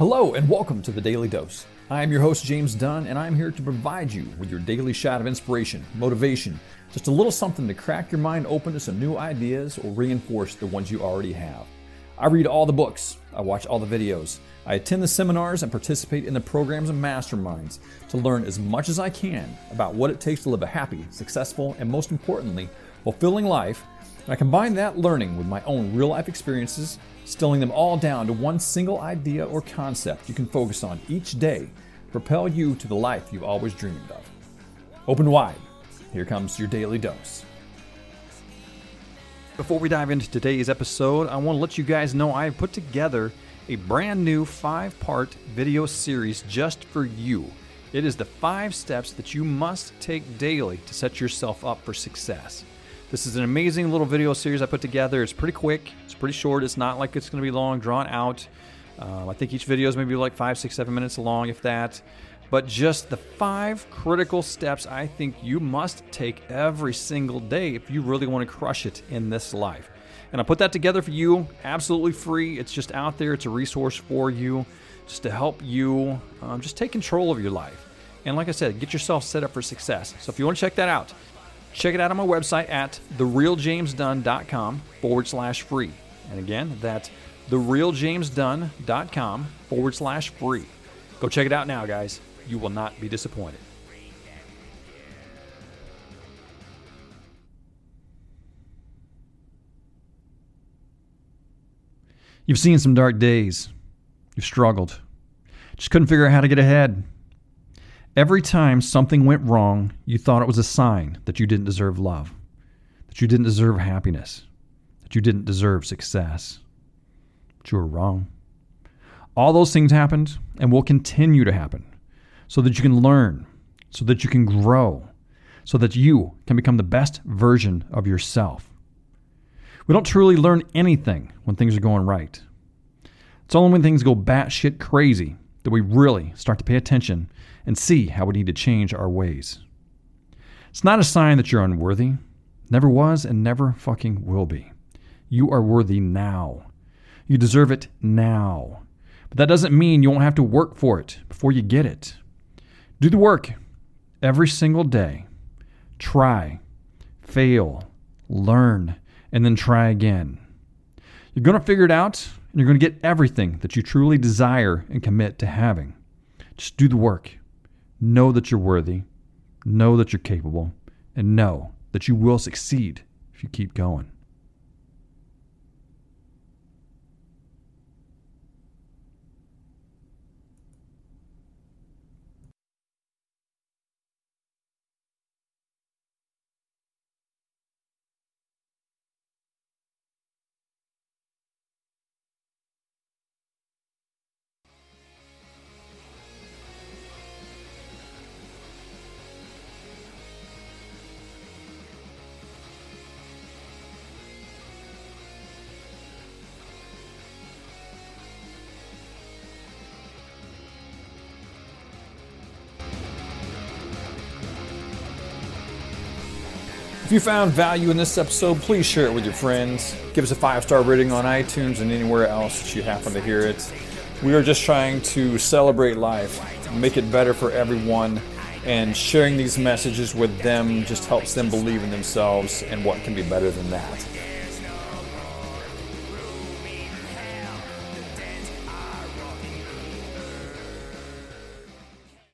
Hello, and welcome to the Daily Dose. I am your host, James Dunn, and I'm here to provide you with your daily shot of inspiration, motivation, just a little something to crack your mind open to some new ideas or reinforce the ones you already have. I read all the books, I watch all the videos, I attend the seminars and participate in the programs and masterminds to learn as much as I can about what it takes to live a happy, successful, and most importantly, fulfilling life. And I combine that learning with my own real life experiences stilling them all down to one single idea or concept you can focus on each day to propel you to the life you've always dreamed of. Open wide. Here comes your daily dose. Before we dive into today's episode, I want to let you guys know I have put together a brand new five part video series just for you. It is the five steps that you must take daily to set yourself up for success. This is an amazing little video series I put together. It's pretty quick, it's pretty short. It's not like it's going to be long, drawn out. Um, I think each video is maybe like five, six, seven minutes long, if that. But just the five critical steps I think you must take every single day if you really want to crush it in this life. And I put that together for you, absolutely free. It's just out there, it's a resource for you, just to help you um, just take control of your life. And like I said, get yourself set up for success. So if you want to check that out, Check it out on my website at therealjamesdunn.com forward slash free. And again, that's therealjamesdunn.com forward slash free. Go check it out now, guys. You will not be disappointed. You've seen some dark days. You've struggled. Just couldn't figure out how to get ahead. Every time something went wrong, you thought it was a sign that you didn't deserve love, that you didn't deserve happiness, that you didn't deserve success. But you were wrong. All those things happened and will continue to happen so that you can learn, so that you can grow, so that you can become the best version of yourself. We don't truly learn anything when things are going right. It's only when things go batshit crazy that we really start to pay attention and see how we need to change our ways. It's not a sign that you're unworthy, never was and never fucking will be. You are worthy now. You deserve it now. But that doesn't mean you won't have to work for it before you get it. Do the work every single day. Try, fail, learn, and then try again. You're going to figure it out, and you're going to get everything that you truly desire and commit to having. Just do the work. Know that you're worthy, know that you're capable, and know that you will succeed if you keep going. If you found value in this episode, please share it with your friends. Give us a five star rating on iTunes and anywhere else that you happen to hear it. We are just trying to celebrate life, make it better for everyone, and sharing these messages with them just helps them believe in themselves and what can be better than that.